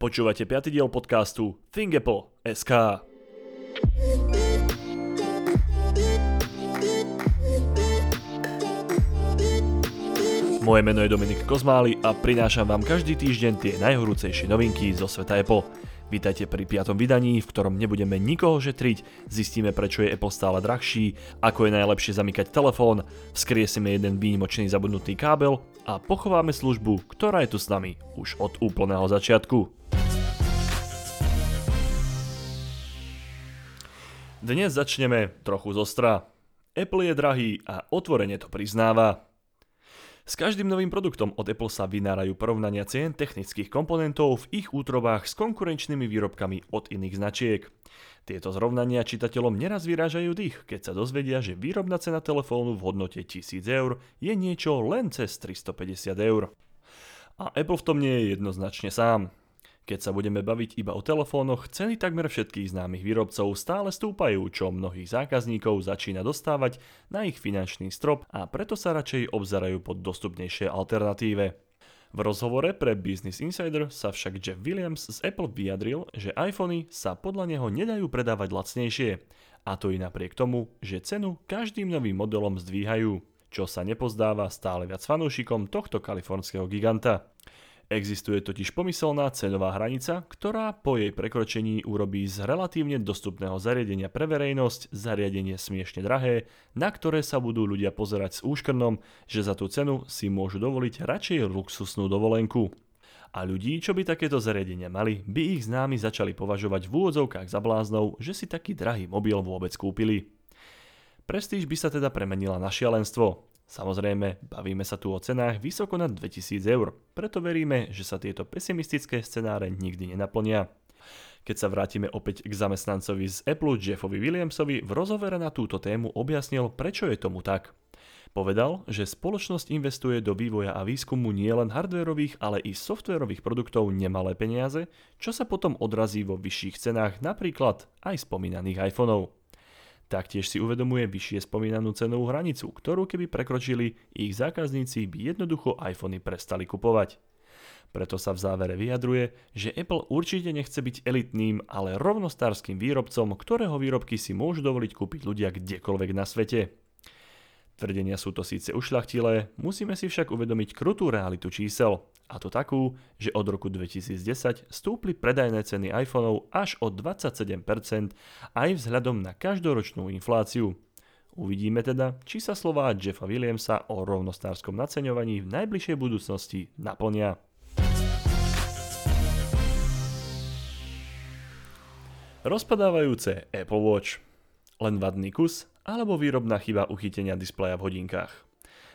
Počúvate 5. diel podcastu Think SK. Moje meno je Dominik Kozmály a prinášam vám každý týždeň tie najhorúcejšie novinky zo sveta Apple. Vítajte pri piatom vydaní, v ktorom nebudeme nikoho žetriť, zistíme prečo je Apple stále drahší, ako je najlepšie zamykať telefón, vzkriesime jeden výnimočný zabudnutý kábel a pochováme službu, ktorá je tu s nami už od úplného začiatku. Dnes začneme trochu zostra. Apple je drahý a otvorene to priznáva. S každým novým produktom od Apple sa vynárajú porovnania cien technických komponentov v ich útrobách s konkurenčnými výrobkami od iných značiek. Tieto zrovnania čitateľom neraz vyrážajú dých, keď sa dozvedia, že výrobná cena telefónu v hodnote 1000 eur je niečo len cez 350 eur. A Apple v tom nie je jednoznačne sám. Keď sa budeme baviť iba o telefónoch, ceny takmer všetkých známych výrobcov stále stúpajú, čo mnohých zákazníkov začína dostávať na ich finančný strop a preto sa radšej obzerajú pod dostupnejšie alternatíve. V rozhovore pre Business Insider sa však Jeff Williams z Apple vyjadril, že iPhony sa podľa neho nedajú predávať lacnejšie. A to i napriek tomu, že cenu každým novým modelom zdvíhajú, čo sa nepozdáva stále viac fanúšikom tohto kalifornského giganta. Existuje totiž pomyselná cenová hranica, ktorá po jej prekročení urobí z relatívne dostupného zariadenia pre verejnosť zariadenie smiešne drahé, na ktoré sa budú ľudia pozerať s úškrnom, že za tú cenu si môžu dovoliť radšej luxusnú dovolenku. A ľudí, čo by takéto zariadenia mali, by ich známi začali považovať v úvodzovkách za bláznov, že si taký drahý mobil vôbec kúpili. Prestíž by sa teda premenila na šialenstvo, Samozrejme, bavíme sa tu o cenách vysoko nad 2000 eur, preto veríme, že sa tieto pesimistické scenáre nikdy nenaplnia. Keď sa vrátime opäť k zamestnancovi z Apple Jeffovi Williamsovi, v rozhovere na túto tému objasnil, prečo je tomu tak. Povedal, že spoločnosť investuje do vývoja a výskumu nielen hardwareových, ale i softwarových produktov nemalé peniaze, čo sa potom odrazí vo vyšších cenách napríklad aj spomínaných iPhoneov. Taktiež si uvedomuje vyššie spomínanú cenovú hranicu, ktorú keby prekročili, ich zákazníci by jednoducho iPhony prestali kupovať. Preto sa v závere vyjadruje, že Apple určite nechce byť elitným, ale rovnostárským výrobcom, ktorého výrobky si môžu dovoliť kúpiť ľudia kdekoľvek na svete. Tvrdenia sú to síce ušľachtilé, musíme si však uvedomiť krutú realitu čísel. A to takú, že od roku 2010 stúpli predajné ceny iPhoneov až o 27% aj vzhľadom na každoročnú infláciu. Uvidíme teda, či sa slová Jeffa Williamsa o rovnostárskom naceňovaní v najbližšej budúcnosti naplnia. Rozpadávajúce Apple Watch. Len vadný kus alebo výrobná chyba uchytenia displeja v hodinkách.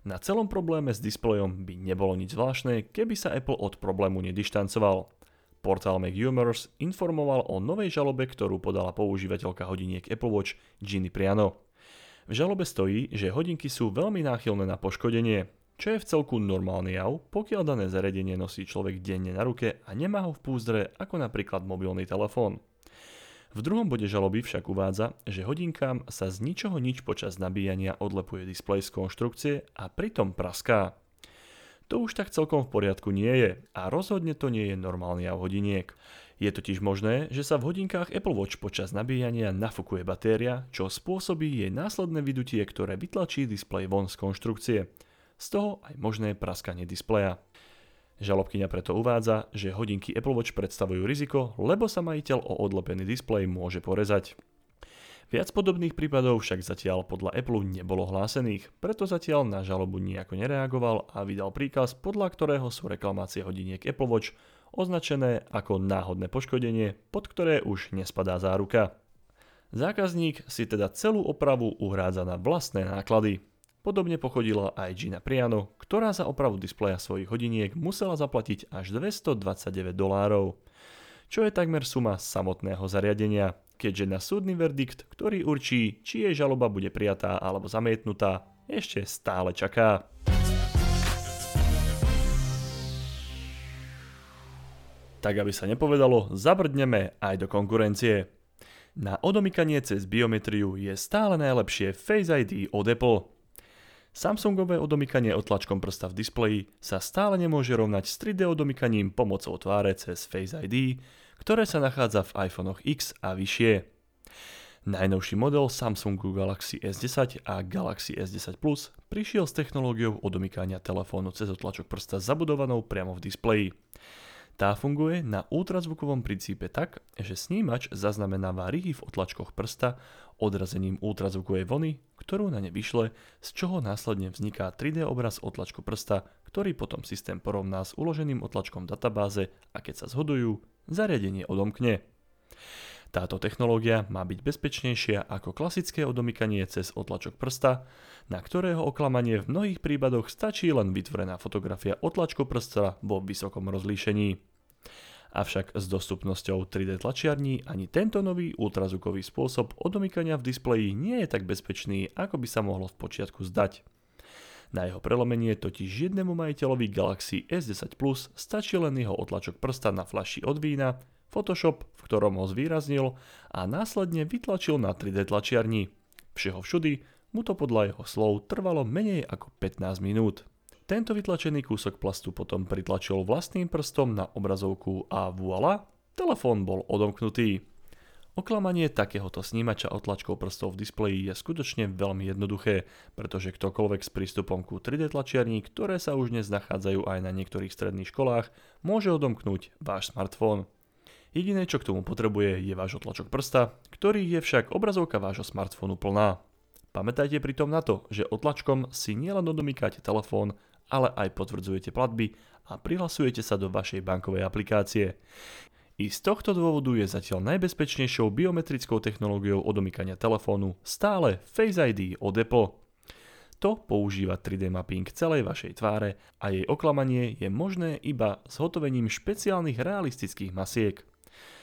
Na celom probléme s displejom by nebolo nič zvláštne, keby sa Apple od problému nedištancoval. Portál MacHumors informoval o novej žalobe, ktorú podala používateľka hodiniek Apple Watch Ginny Priano. V žalobe stojí, že hodinky sú veľmi náchylné na poškodenie, čo je v celku normálny jav, pokiaľ dané zariadenie nosí človek denne na ruke a nemá ho v púzdre ako napríklad mobilný telefón. V druhom bode žaloby však uvádza, že hodinkám sa z ničoho nič počas nabíjania odlepuje displej z konštrukcie a pritom praská. To už tak celkom v poriadku nie je a rozhodne to nie je normálny jav hodiniek. Je totiž možné, že sa v hodinkách Apple Watch počas nabíjania nafukuje batéria, čo spôsobí jej následné vydutie, ktoré vytlačí displej von z konštrukcie. Z toho aj možné praskanie displeja. Žalobkyňa preto uvádza, že hodinky Apple Watch predstavujú riziko, lebo sa majiteľ o odlepený displej môže porezať. Viac podobných prípadov však zatiaľ podľa Apple nebolo hlásených, preto zatiaľ na žalobu nejako nereagoval a vydal príkaz, podľa ktorého sú reklamácie hodiniek Apple Watch označené ako náhodné poškodenie, pod ktoré už nespadá záruka. Zákazník si teda celú opravu uhrádza na vlastné náklady. Podobne pochodila aj Gina Priano, ktorá za opravu displeja svojich hodiniek musela zaplatiť až 229 dolárov, čo je takmer suma samotného zariadenia, keďže na súdny verdikt, ktorý určí, či jej žaloba bude prijatá alebo zamietnutá, ešte stále čaká. Tak aby sa nepovedalo, zabrdneme aj do konkurencie. Na odomykanie cez biometriu je stále najlepšie Face ID od Apple. Samsungové odomykanie otlačkom prsta v displeji sa stále nemôže rovnať s 3D odomykaním pomocou tváre cez Face ID, ktoré sa nachádza v iPhonech X a vyššie. Najnovší model Samsungu Galaxy S10 a Galaxy S10 Plus prišiel s technológiou odomykania telefónu cez otlačok prsta zabudovanou priamo v displeji. Tá funguje na ultrazvukovom princípe tak, že snímač zaznamenáva rychy v otlačkoch prsta odrazením ultrazvukovej vlny, ktorú na ne vyšle, z čoho následne vzniká 3D obraz otlačku prsta, ktorý potom systém porovná s uloženým otlačkom databáze a keď sa zhodujú, zariadenie odomkne. Táto technológia má byť bezpečnejšia ako klasické odomykanie cez otlačok prsta, na ktorého oklamanie v mnohých prípadoch stačí len vytvorená fotografia otlačku prsta vo vysokom rozlíšení. Avšak s dostupnosťou 3D tlačiarní ani tento nový ultrazvukový spôsob odomykania v displeji nie je tak bezpečný, ako by sa mohlo v počiatku zdať. Na jeho prelomenie totiž jednému majiteľovi Galaxy S10 Plus stačí len jeho otlačok prsta na flaši od vína, Photoshop, v ktorom ho zvýraznil a následne vytlačil na 3D tlačiarni. Všeho všudy mu to podľa jeho slov trvalo menej ako 15 minút. Tento vytlačený kúsok plastu potom pritlačil vlastným prstom na obrazovku a voilà, telefón bol odomknutý. Oklamanie takéhoto snímača otlačkou prstov v displeji je skutočne veľmi jednoduché, pretože ktokoľvek s prístupom ku 3D tlačiarní, ktoré sa už dnes nachádzajú aj na niektorých stredných školách, môže odomknúť váš smartfón. Jediné, čo k tomu potrebuje, je váš otlačok prsta, ktorý je však obrazovka vášho smartfónu plná. Pamätajte pritom na to, že otlačkom si nielen odomýkate telefón, ale aj potvrdzujete platby a prihlasujete sa do vašej bankovej aplikácie. I z tohto dôvodu je zatiaľ najbezpečnejšou biometrickou technológiou odomykania telefónu stále Face ID od Apple. To používa 3D mapping celej vašej tváre a jej oklamanie je možné iba s hotovením špeciálnych realistických masiek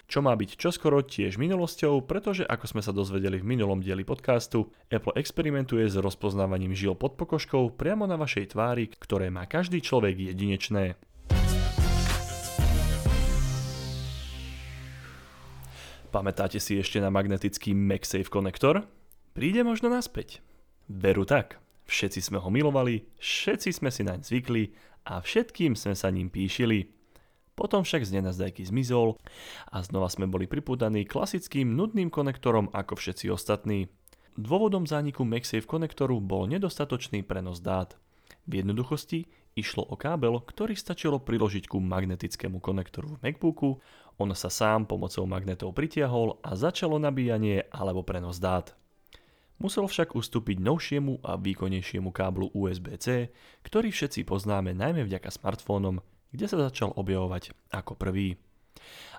čo má byť čoskoro tiež minulosťou, pretože ako sme sa dozvedeli v minulom dieli podcastu, Apple experimentuje s rozpoznávaním žil pod pokožkou priamo na vašej tvári, ktoré má každý človek jedinečné. Pamätáte si ešte na magnetický MagSafe konektor? Príde možno naspäť. Veru tak. Všetci sme ho milovali, všetci sme si naň zvykli a všetkým sme sa ním píšili. Potom však z nenazdajky zmizol a znova sme boli pripúdaní klasickým nudným konektorom ako všetci ostatní. Dôvodom zániku MagSafe konektoru bol nedostatočný prenos dát. V jednoduchosti išlo o kábel, ktorý stačilo priložiť ku magnetickému konektoru v MacBooku, on sa sám pomocou magnetov pritiahol a začalo nabíjanie alebo prenos dát. Musel však ustúpiť novšiemu a výkonnejšiemu káblu USB-C, ktorý všetci poznáme najmä vďaka smartfónom, kde sa začal objavovať ako prvý.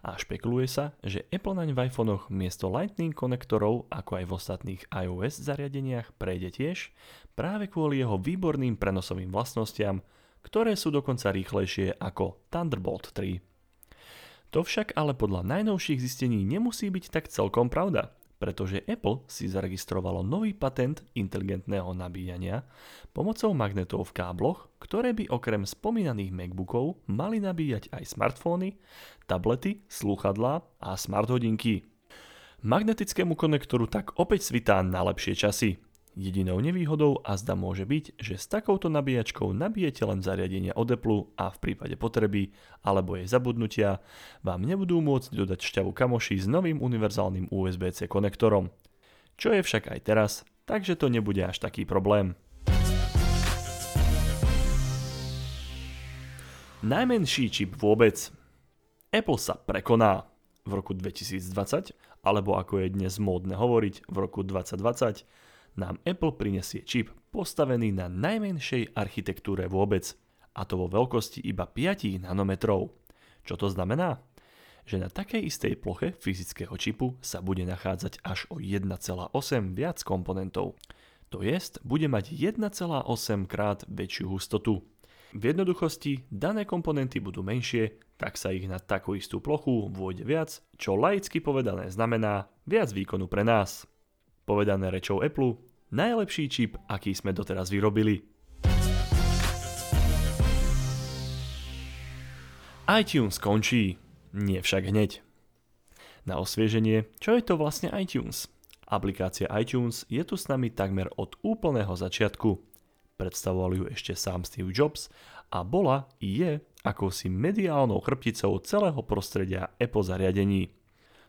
A špekuluje sa, že Apple naň v iPhonech miesto Lightning konektorov, ako aj v ostatných iOS zariadeniach, prejde tiež práve kvôli jeho výborným prenosovým vlastnostiam, ktoré sú dokonca rýchlejšie ako Thunderbolt 3. To však ale podľa najnovších zistení nemusí byť tak celkom pravda pretože Apple si zaregistrovalo nový patent inteligentného nabíjania pomocou magnetov v kábloch, ktoré by okrem spomínaných MacBookov mali nabíjať aj smartfóny, tablety, slúchadlá a smart hodinky. Magnetickému konektoru tak opäť svitá na lepšie časy – Jedinou nevýhodou a zda môže byť, že s takouto nabíjačkou nabijete len zariadenia od Apple a v prípade potreby alebo jej zabudnutia vám nebudú môcť dodať šťavu kamoši s novým univerzálnym USB-C konektorom. Čo je však aj teraz, takže to nebude až taký problém. Najmenší čip vôbec. Apple sa prekoná v roku 2020, alebo ako je dnes módne hovoriť, v roku 2020 nám Apple prinesie čip postavený na najmenšej architektúre vôbec, a to vo veľkosti iba 5 nanometrov. Čo to znamená? Že na takej istej ploche fyzického čipu sa bude nachádzať až o 1,8 viac komponentov. To jest, bude mať 1,8 krát väčšiu hustotu. V jednoduchosti dané komponenty budú menšie, tak sa ich na takú istú plochu vôjde viac, čo laicky povedané znamená viac výkonu pre nás. Povedané rečou Apple, najlepší čip, aký sme doteraz vyrobili. iTunes končí, nie však hneď. Na osvieženie, čo je to vlastne iTunes? Aplikácia iTunes je tu s nami takmer od úplného začiatku. predstavoval ju ešte sám Steve Jobs a bola i je akousi mediálnou chrbticou celého prostredia Apple zariadení.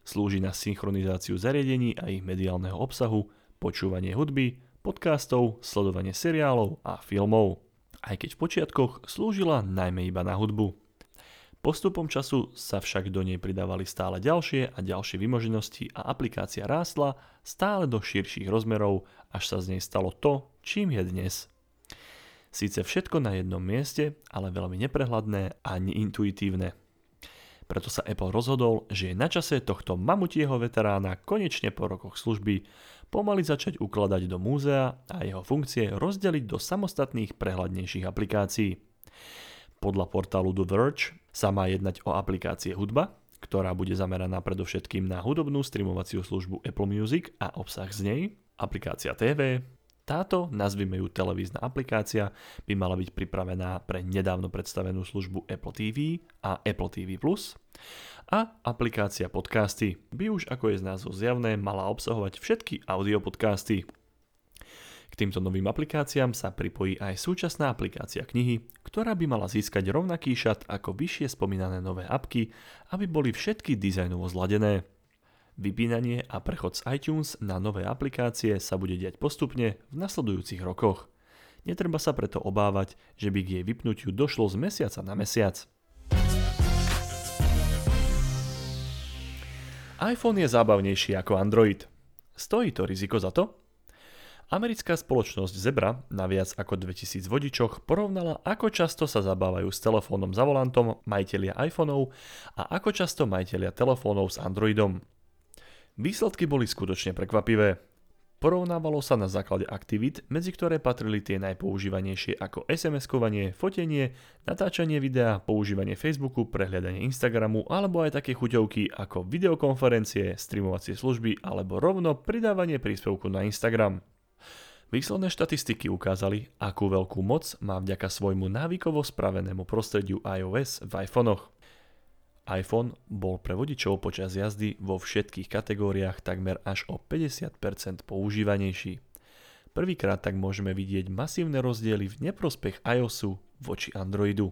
Slúži na synchronizáciu zariadení a ich mediálneho obsahu, počúvanie hudby, podcastov, sledovanie seriálov a filmov. Aj keď v počiatkoch slúžila najmä iba na hudbu. Postupom času sa však do nej pridávali stále ďalšie a ďalšie vymoženosti a aplikácia rástla stále do širších rozmerov, až sa z nej stalo to, čím je dnes. Síce všetko na jednom mieste, ale veľmi neprehľadné a neintuitívne. Preto sa Apple rozhodol, že je na čase tohto mamutieho veterána konečne po rokoch služby pomaly začať ukladať do múzea a jeho funkcie rozdeliť do samostatných prehľadnejších aplikácií. Podľa portálu The Verge sa má jednať o aplikácie hudba, ktorá bude zameraná predovšetkým na hudobnú streamovaciu službu Apple Music a obsah z nej, aplikácia TV, táto, nazvime ju televízna aplikácia, by mala byť pripravená pre nedávno predstavenú službu Apple TV a Apple TV+, a aplikácia podcasty by už ako je z názvu zjavné mala obsahovať všetky audio podcasty. K týmto novým aplikáciám sa pripojí aj súčasná aplikácia knihy, ktorá by mala získať rovnaký šat ako vyššie spomínané nové apky, aby boli všetky dizajnovo zladené. Vypínanie a prechod z iTunes na nové aplikácie sa bude diať postupne v nasledujúcich rokoch. Netreba sa preto obávať, že by k jej vypnutiu došlo z mesiaca na mesiac. iPhone je zábavnejší ako Android. Stojí to riziko za to? Americká spoločnosť Zebra na viac ako 2000 vodičoch porovnala, ako často sa zabávajú s telefónom za volantom majiteľia iPhoneov a ako často majiteľia telefónov s Androidom. Výsledky boli skutočne prekvapivé. Porovnávalo sa na základe aktivít, medzi ktoré patrili tie najpoužívanejšie ako SMS-kovanie, fotenie, natáčanie videa, používanie Facebooku, prehľadanie Instagramu alebo aj také chuťovky ako videokonferencie, streamovacie služby alebo rovno pridávanie príspevku na Instagram. Výsledné štatistiky ukázali, akú veľkú moc má vďaka svojmu návykovo spravenému prostrediu iOS v iPhonech iPhone bol pre vodičov počas jazdy vo všetkých kategóriách takmer až o 50% používanejší. Prvýkrát tak môžeme vidieť masívne rozdiely v neprospech iOSu voči Androidu.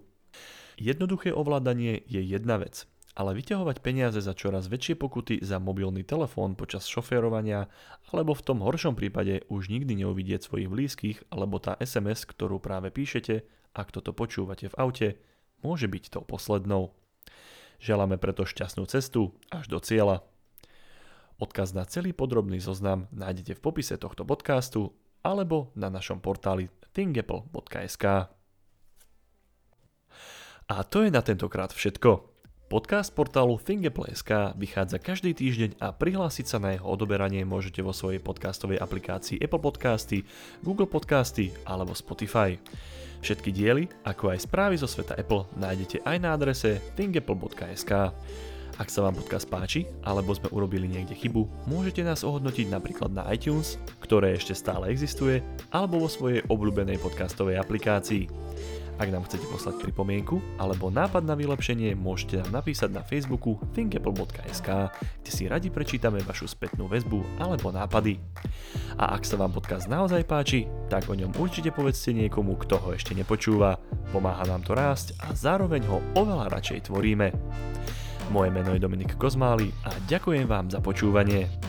Jednoduché ovládanie je jedna vec, ale vyťahovať peniaze za čoraz väčšie pokuty za mobilný telefón počas šoférovania alebo v tom horšom prípade už nikdy neuvidieť svojich blízkych alebo tá SMS, ktorú práve píšete, ak toto počúvate v aute, môže byť tou poslednou. Želáme preto šťastnú cestu až do cieľa. Odkaz na celý podrobný zoznam nájdete v popise tohto podcastu alebo na našom portáli thingapple.sk. A to je na tentokrát všetko. Podcast portálu Thingapple.sk vychádza každý týždeň a prihlásiť sa na jeho odoberanie môžete vo svojej podcastovej aplikácii Apple Podcasty, Google Podcasty alebo Spotify. Všetky diely, ako aj správy zo sveta Apple nájdete aj na adrese thingapple.sk. Ak sa vám podcast páči, alebo sme urobili niekde chybu, môžete nás ohodnotiť napríklad na iTunes, ktoré ešte stále existuje, alebo vo svojej obľúbenej podcastovej aplikácii. Ak nám chcete poslať pripomienku alebo nápad na vylepšenie, môžete nám napísať na Facebooku thinkapple.sk, kde si radi prečítame vašu spätnú väzbu alebo nápady. A ak sa vám podcast naozaj páči, tak o ňom určite povedzte niekomu, kto ho ešte nepočúva. Pomáha nám to rásť a zároveň ho oveľa radšej tvoríme. Moje meno je Dominik Kozmály a ďakujem vám za počúvanie.